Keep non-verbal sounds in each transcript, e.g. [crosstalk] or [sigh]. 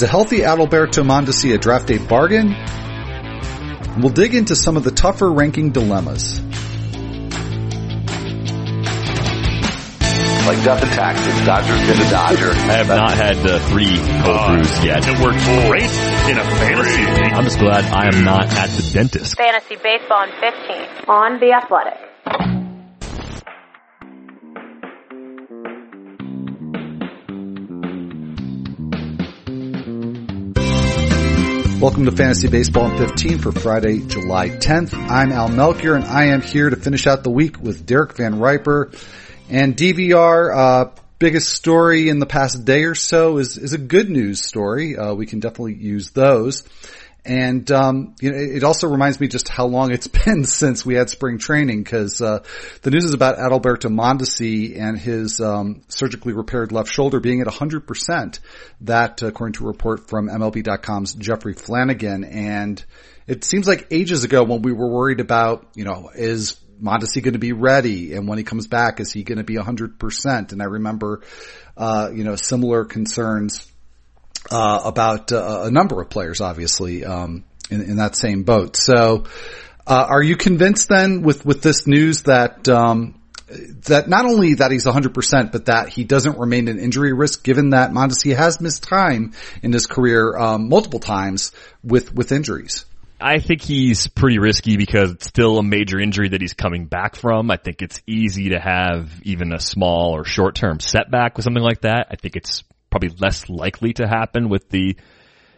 Is a healthy Adalberto Mondesi a draft day bargain? We'll dig into some of the tougher ranking dilemmas. like death and taxes. Dodger's been a Dodger. I have not had the three cold Uh, brews yet. It worked great in a fantasy league. I'm just glad I am not at the dentist. Fantasy Baseball in 15 on The Athletic. Welcome to Fantasy Baseball in 15 for Friday, July 10th. I'm Al Melchior and I am here to finish out the week with Derek Van Riper and DVR. Uh, biggest story in the past day or so is, is a good news story. Uh, we can definitely use those. And um, you know, it also reminds me just how long it's [laughs] been since we had spring training because uh, the news is about Adalberto Mondesi and his um, surgically repaired left shoulder being at 100%. That, according to a report from MLB.com's Jeffrey Flanagan, and it seems like ages ago when we were worried about, you know, is Mondesi going to be ready? And when he comes back, is he going to be 100%? And I remember, uh, you know, similar concerns uh, about uh, a number of players, obviously, um, in, in, that same boat. So, uh, are you convinced then with with this news that um, that not only that he's 100%, but that he doesn't remain an injury risk, given that Mondesi has missed time in his career um, multiple times with with injuries? I think he's pretty risky because it's still a major injury that he's coming back from. I think it's easy to have even a small or short term setback with something like that. I think it's probably less likely to happen with the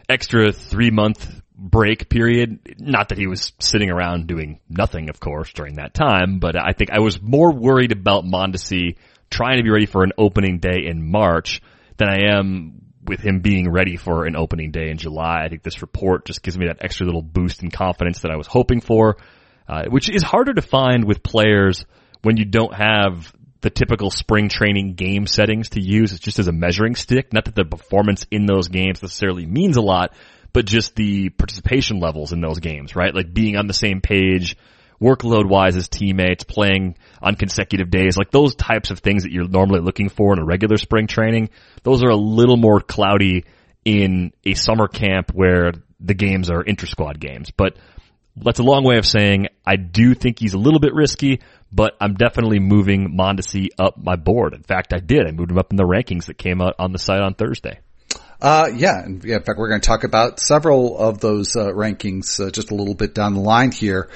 extra three month break period. Not that he was sitting around doing nothing, of course, during that time, but I think I was more worried about Mondesi trying to be ready for an opening day in March than I am with him being ready for an opening day in July. I think this report just gives me that extra little boost in confidence that I was hoping for, uh, which is harder to find with players when you don't have the typical spring training game settings to use. It's just as a measuring stick. Not that the performance in those games necessarily means a lot, but just the participation levels in those games, right? Like being on the same page, workload wise as teammates, playing on consecutive days, like those types of things that you're normally looking for in a regular spring training. Those are a little more cloudy in a summer camp where the games are inter squad games. But that's a long way of saying I do think he's a little bit risky, but I'm definitely moving Mondesi up my board. In fact, I did. I moved him up in the rankings that came out on the site on Thursday. Uh, yeah, and yeah, in fact, we're going to talk about several of those uh, rankings uh, just a little bit down the line here.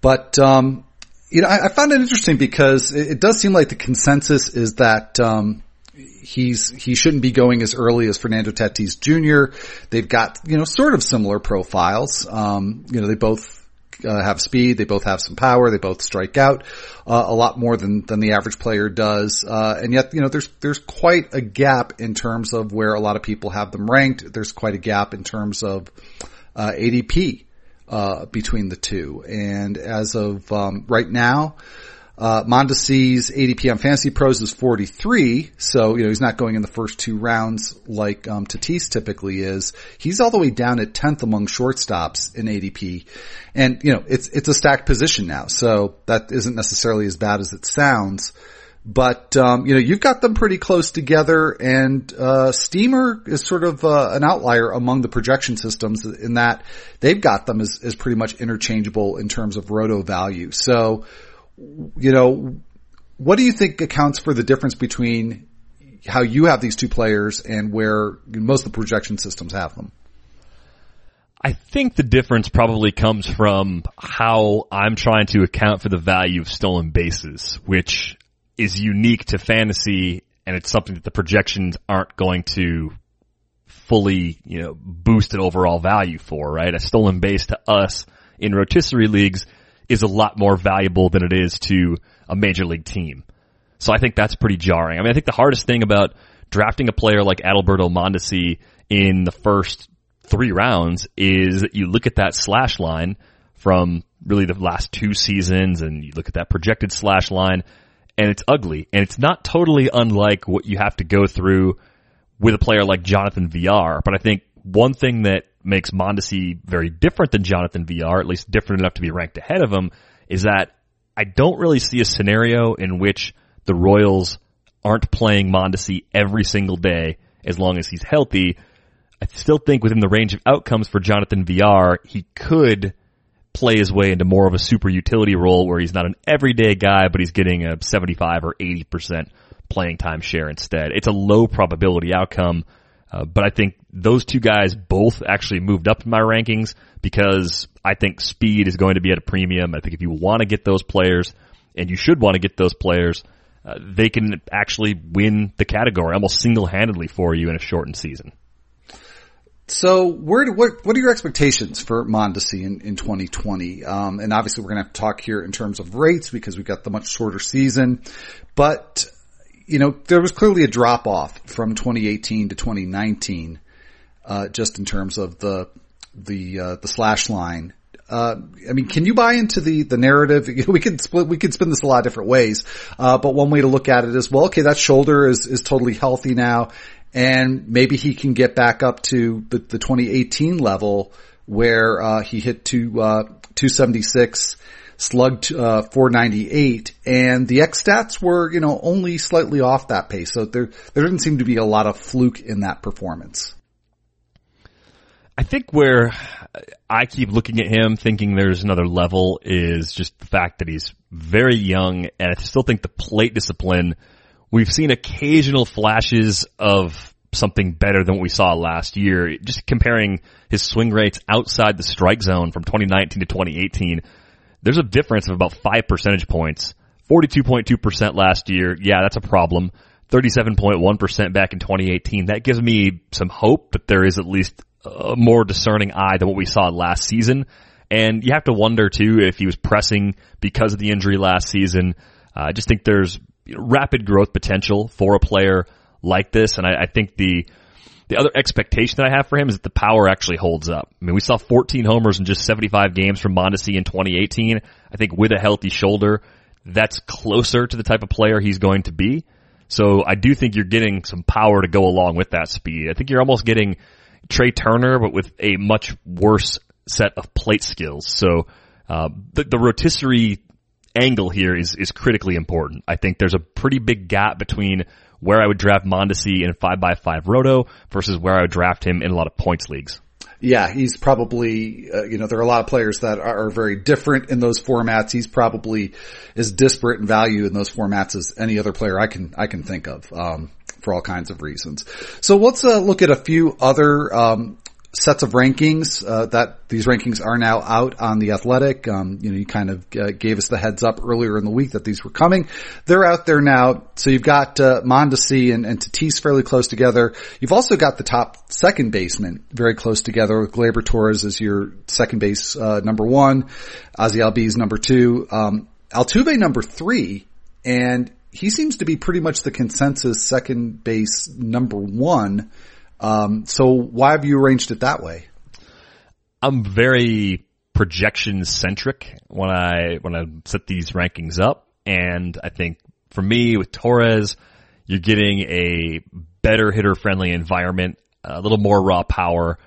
But um, you know, I, I, found it interesting because it, it, does seem like the consensus is that um, he's he shouldn't be going as early as Fernando Tatis Jr. They've got you know sort of similar profiles. Um, you know, they both uh, have speed. They both have some power. They both strike out uh, a lot more than than the average player does. Uh, and yet, you know, there's there's quite a gap in terms of where a lot of people have them ranked. There's quite a gap in terms of uh, ADP uh, between the two. And as of um, right now. Uh, Mondesi's ADP on Fantasy Pros is 43, so, you know, he's not going in the first two rounds like, um, Tatis typically is. He's all the way down at 10th among shortstops in ADP. And, you know, it's, it's a stacked position now, so that isn't necessarily as bad as it sounds. But, um, you know, you've got them pretty close together and, uh, Steamer is sort of, uh, an outlier among the projection systems in that they've got them as, as pretty much interchangeable in terms of roto value. So, you know, what do you think accounts for the difference between how you have these two players and where most of the projection systems have them? I think the difference probably comes from how I'm trying to account for the value of stolen bases, which is unique to fantasy and it's something that the projections aren't going to fully, you know, boost an overall value for, right? A stolen base to us in rotisserie leagues is a lot more valuable than it is to a major league team. So I think that's pretty jarring. I mean, I think the hardest thing about drafting a player like Adalberto Mondesi in the first three rounds is that you look at that slash line from really the last two seasons and you look at that projected slash line and it's ugly and it's not totally unlike what you have to go through with a player like Jonathan Villar. But I think one thing that makes Mondesi very different than Jonathan Villar, at least different enough to be ranked ahead of him, is that I don't really see a scenario in which the Royals aren't playing Mondesi every single day as long as he's healthy. I still think within the range of outcomes for Jonathan Villar, he could play his way into more of a super utility role where he's not an everyday guy, but he's getting a 75 or 80% playing time share instead. It's a low probability outcome, uh, but I think those two guys both actually moved up in my rankings because I think speed is going to be at a premium. I think if you want to get those players, and you should want to get those players, uh, they can actually win the category almost single-handedly for you in a shortened season. So where do, what, what are your expectations for Mondesi in, in 2020? Um, and obviously we're going to have to talk here in terms of rates because we've got the much shorter season, but you know, there was clearly a drop off from 2018 to 2019, uh, just in terms of the, the, uh, the slash line. Uh, I mean, can you buy into the, the narrative? [laughs] we could split, we could spin this a lot of different ways. Uh, but one way to look at it is, well, okay, that shoulder is, is totally healthy now and maybe he can get back up to the, the 2018 level where uh, he hit to uh, 276, slugged uh, 498, and the X stats were you know only slightly off that pace. So there there didn't seem to be a lot of fluke in that performance. I think where I keep looking at him thinking there's another level is just the fact that he's very young and I still think the plate discipline We've seen occasional flashes of something better than what we saw last year. Just comparing his swing rates outside the strike zone from 2019 to 2018, there's a difference of about five percentage points. 42.2% last year. Yeah, that's a problem. 37.1% back in 2018. That gives me some hope that there is at least a more discerning eye than what we saw last season. And you have to wonder too if he was pressing because of the injury last season. Uh, I just think there's rapid growth potential for a player like this. And I, I think the, the other expectation that I have for him is that the power actually holds up. I mean, we saw 14 homers in just 75 games from Mondesi in 2018. I think with a healthy shoulder, that's closer to the type of player he's going to be. So I do think you're getting some power to go along with that speed. I think you're almost getting Trea Turner, but with a much worse set of plate skills. So uh, the, the rotisserie angle here is is critically important. I think there's a pretty big gap between where I would draft Mondesi in five by five roto versus where I would draft him in a lot of points leagues. Yeah, he's probably, uh, you know, there are a lot of players that are, very different in those formats. He's probably as disparate in value in those formats as any other player I can, I can think of, um, for all kinds of reasons. So let's, uh, look at a few other, um, sets of rankings uh, that these rankings are now out on the Athletic. Um, you know, you kind of uh, gave us the heads up earlier in the week that these were coming. They're out there now. So you've got uh, Mondesi and, and Tatis fairly close together. You've also got the top second baseman very close together with Gleyber Torres as your second base uh, number one, Ozzie Albies number two, um, Altuve number three, and he seems to be pretty much the consensus second base number one. Um, so why have you arranged it that way? I'm very projection centric when I when I set these rankings up, and I think for me with Torres, you're getting a better hitter friendly environment, a little more raw power.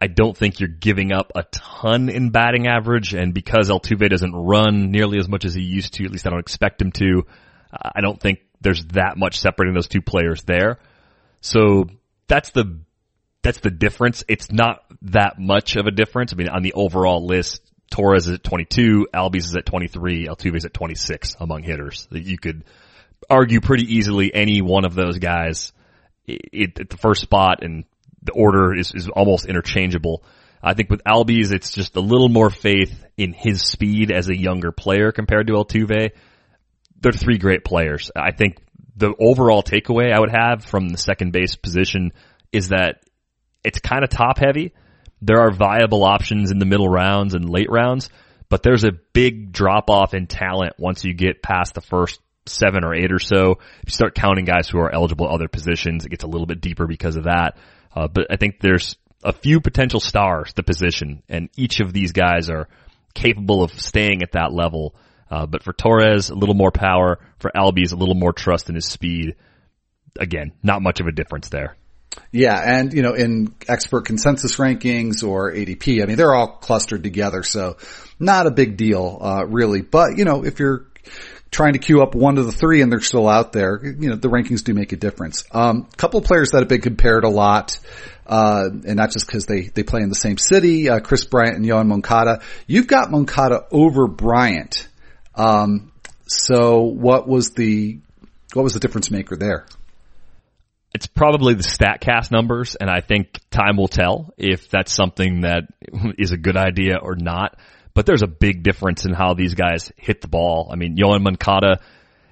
I don't think you're giving up a ton in batting average, and because Altuve doesn't run nearly as much as he used to, at least I don't expect him to. I don't think there's that much separating those two players there. So that's the that's the difference. It's not that much of a difference. I mean, on the overall list, Torres is at 22, Albies is at 23, Altuve is at 26 among hitters. You could argue pretty easily any one of those guys at the first spot, and the order is, is almost interchangeable. I think with Albies, it's just a little more faith in his speed as a younger player compared to Altuve. They're three great players. I think the overall takeaway I would have from the second base position is that it's kind of top heavy. There are viable options in the middle rounds and late rounds, but there's a big drop off in talent once you get past the first seven or eight or so. If you start counting guys who are eligible other positions, it gets a little bit deeper because of that. Uh, but I think there's a few potential stars the position, and each of these guys are capable of staying at that level. Uh, but for Torres, a little more power. For Albies, a little more trust in his speed. Again, not much of a difference there. Yeah, and you know, in expert consensus rankings or ADP, I mean, they're all clustered together, so not a big deal, uh, really. But you know, if you're trying to queue up one of the three and they're still out there, you know, the rankings do make a difference. Um, couple of players that have been compared a lot, uh, and not just because they, they play in the same city, uh, Kris Bryant and Yoan Moncada. You've got Moncada over Bryant. Um, so what was the, what was the difference maker there? It's probably the StatCast numbers, and I think time will tell if that's something that is a good idea or not. But there's a big difference in how these guys hit the ball. I mean, Yoan Moncada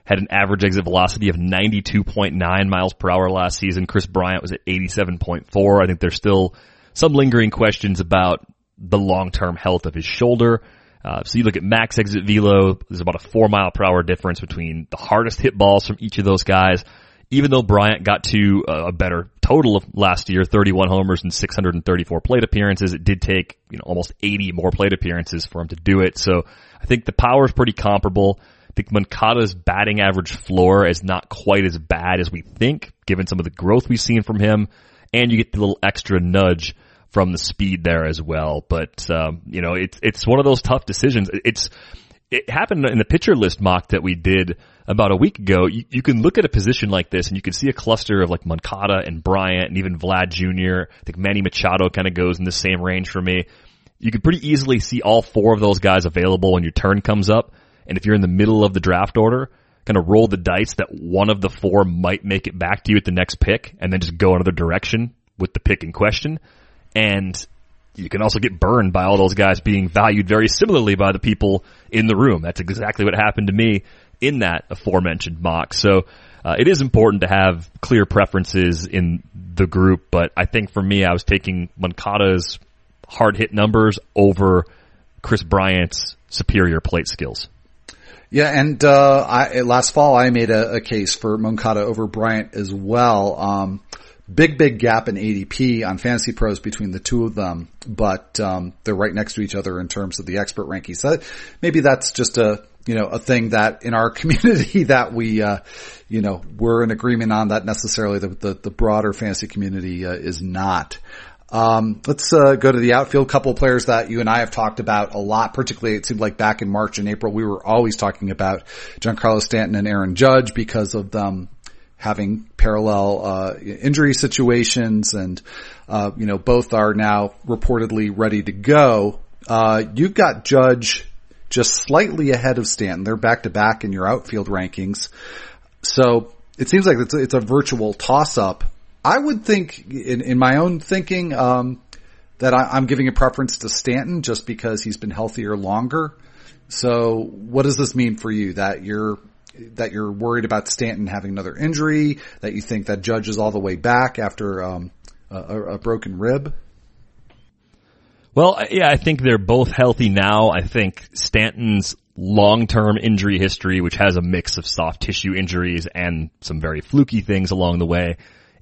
had an average exit velocity of 92.9 miles per hour last season. Kris Bryant was at 87.4. I think there's still some lingering questions about the long-term health of his shoulder. Uh, so you look at max exit velo, there's about a four mile per hour difference between the hardest hit balls from each of those guys. Even though Bryant got to a better total of last year, 31 homers and 634 plate appearances, it did take, you know, almost 80 more plate appearances for him to do it. So I think the power is pretty comparable. I think Moncada's batting average floor is not quite as bad as we think, given some of the growth we've seen from him. And you get the little extra nudge from the speed there as well. But, um, you know, it's, it's one of those tough decisions. It's, it happened in the pitcher list mock that we did about a week ago. You, you, can look at a position like this and you can see a cluster of like Moncada and Bryant and even Vlad Jr. I think Manny Machado kind of goes in the same range for me. You could pretty easily see all four of those guys available when your turn comes up. And if you're in the middle of the draft order, kind of roll the dice that one of the four might make it back to you at the next pick and then just go another direction with the pick in question. And you can also get burned by all those guys being valued very similarly by the people in the room. That's exactly what happened to me in that aforementioned mock. So uh, it is important to have clear preferences in the group, but I think for me, I was taking Moncada's hard hit numbers over Kris Bryant's superior plate skills. Yeah, and uh, I, last fall I made a, a, case for Moncada over Bryant as well. Um, big, big gap in ADP on Fantasy Pros between the two of them, but um, they're right next to each other in terms of the expert rankings. So maybe that's just a you know a thing that in our [laughs] community that we uh, you know we're in agreement on that necessarily the the, the broader fantasy community uh, is not. Um, let's uh, go to the outfield. Couple players that you and I have talked about a lot. Particularly, it seemed like back in March and April, we were always talking about Giancarlo Stanton and Aaron Judge because of them having parallel uh, injury situations, and uh, you know both are now reportedly ready to go. Uh, you've got Judge just slightly ahead of Stanton. They're back to back in your outfield rankings, so it seems like it's a, it's a virtual toss up. I would think, in, in my own thinking, um, that I, I'm giving a preference to Stanton just because he's been healthier longer. So, what does this mean for you? That you're that you're worried about Stanton having another injury, that you think that Judge is all the way back after um, a, a, broken rib? Well, yeah, I think they're both healthy now. I think Stanton's long-term injury history, which has a mix of soft tissue injuries and some very fluky things along the way,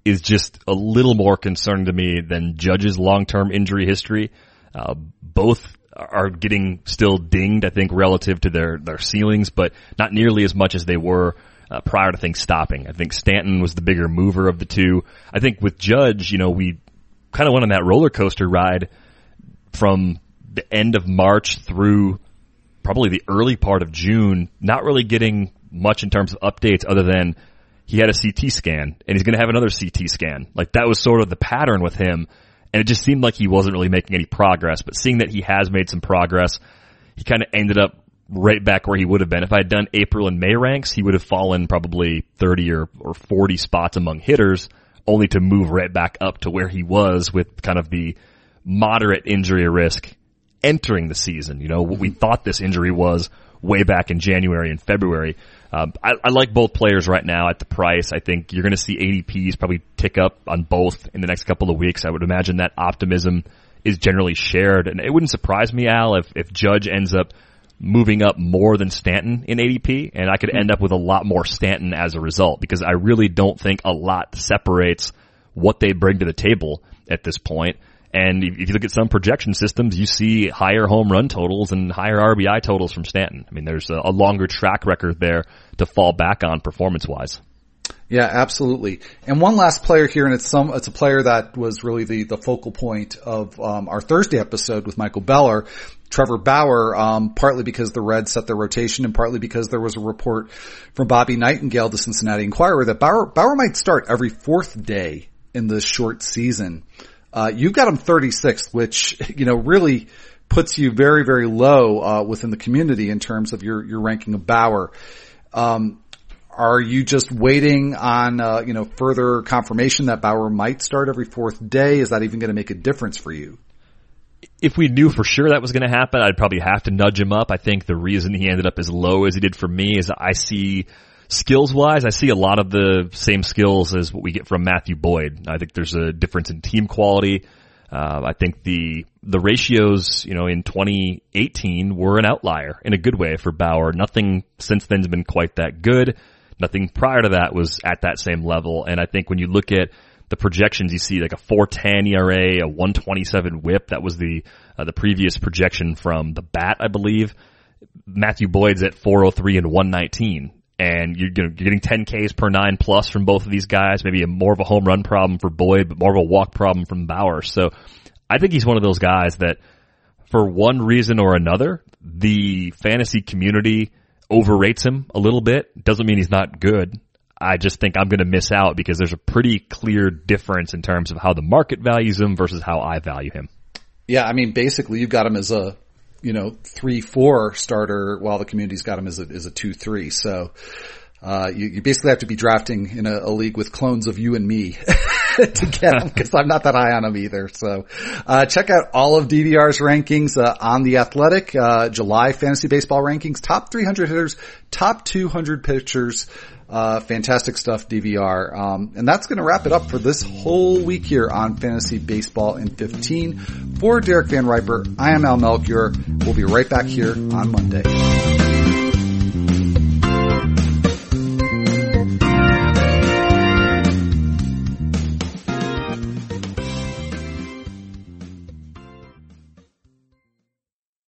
is just a little more concerning to me than Judge's long-term injury history. Uh, both are getting still dinged, I think, relative to their, their ceilings, but not nearly as much as they were uh, prior to things stopping. I think Stanton was the bigger mover of the two. I think with Judge, you know, we kind of went on that roller coaster ride from the end of March through probably the early part of June, not really getting much in terms of updates other than he had a CT scan and he's going to have another CT scan. Like that was sort of the pattern with him. And it just seemed like he wasn't really making any progress. But seeing that he has made some progress, he kind of ended up right back where he would have been. If I had done April and May ranks, he would have fallen probably 30 or, or 40 spots among hitters, only to move right back up to where he was with kind of the moderate injury risk entering the season. You know, what we thought this injury was way back in January and February. Um, I, I, like both players right now at the price. I think you're going to see ADPs probably tick up on both in the next couple of weeks. I would imagine that optimism is generally shared, and it wouldn't surprise me, Al, if if Judge ends up moving up more than Stanton in ADP, and I could end up with a lot more Stanton as a result because I really don't think a lot separates what they bring to the table at this point. And if you look at some projection systems, you see higher home run totals and higher RBI totals from Stanton. I mean, there's a, a longer track record there to fall back on performance wise. Yeah, absolutely. And one last player here, and it's some, it's a player that was really the, the focal point of, um, our Thursday episode with Michael Beller. Trevor Bauer, um, partly because the Reds set their rotation and partly because there was a report from Bobby Nightengale, the Cincinnati Enquirer, that Bauer, Bauer might start every fourth day in this short season. Uh, you've got him 36th, which, you know, really puts you very, very low, uh, within the community in terms of your, your ranking of Bauer. Um, are you just waiting on, uh, you know, further confirmation that Bauer might start every fourth day? Is that even going to make a difference for you? If we knew for sure that was going to happen, I'd probably have to nudge him up. I think the reason he ended up as low as he did for me is I see skills wise, I see a lot of the same skills as what we get from Matthew Boyd. I think there's a difference in team quality. Uh, I think the the ratios, you know, in 2018 were an outlier in a good way for Bauer. Nothing since then has been quite that good. Nothing prior to that was at that same level. And I think when you look at the projections, you see like a 410 ERA, a 127 WHIP. That was the uh, the previous projection from the bat, I believe. Matthew Boyd's at 403 and 119 and you're, getting 10 Ks per nine plus from both of these guys. Maybe a more of a home run problem for Boyd, but more of a walk problem from Bauer. So I think he's one of those guys that for one reason or another, the fantasy community overrates him a little bit. Doesn't mean he's not good. I just think I'm going to miss out because there's a pretty clear difference in terms of how the market values him versus how I value him. Yeah, I mean, basically, you've got him as a you know three four starter, while the community's got him as a as a two three. So uh, you, you, basically have to be drafting in a, a league with clones of you and me [laughs] [laughs] to get them because I'm not that high on them either. So uh, check out all of DVR's rankings uh, on the Athletic uh, July fantasy baseball rankings, top 300 hitters, top 200 pitchers. Uh, fantastic stuff, DVR. Um, and that's going to wrap it up for this whole week here on Fantasy Baseball in 15. For Derek Van Riper, I am Al Melchior. We'll be right back here on Monday.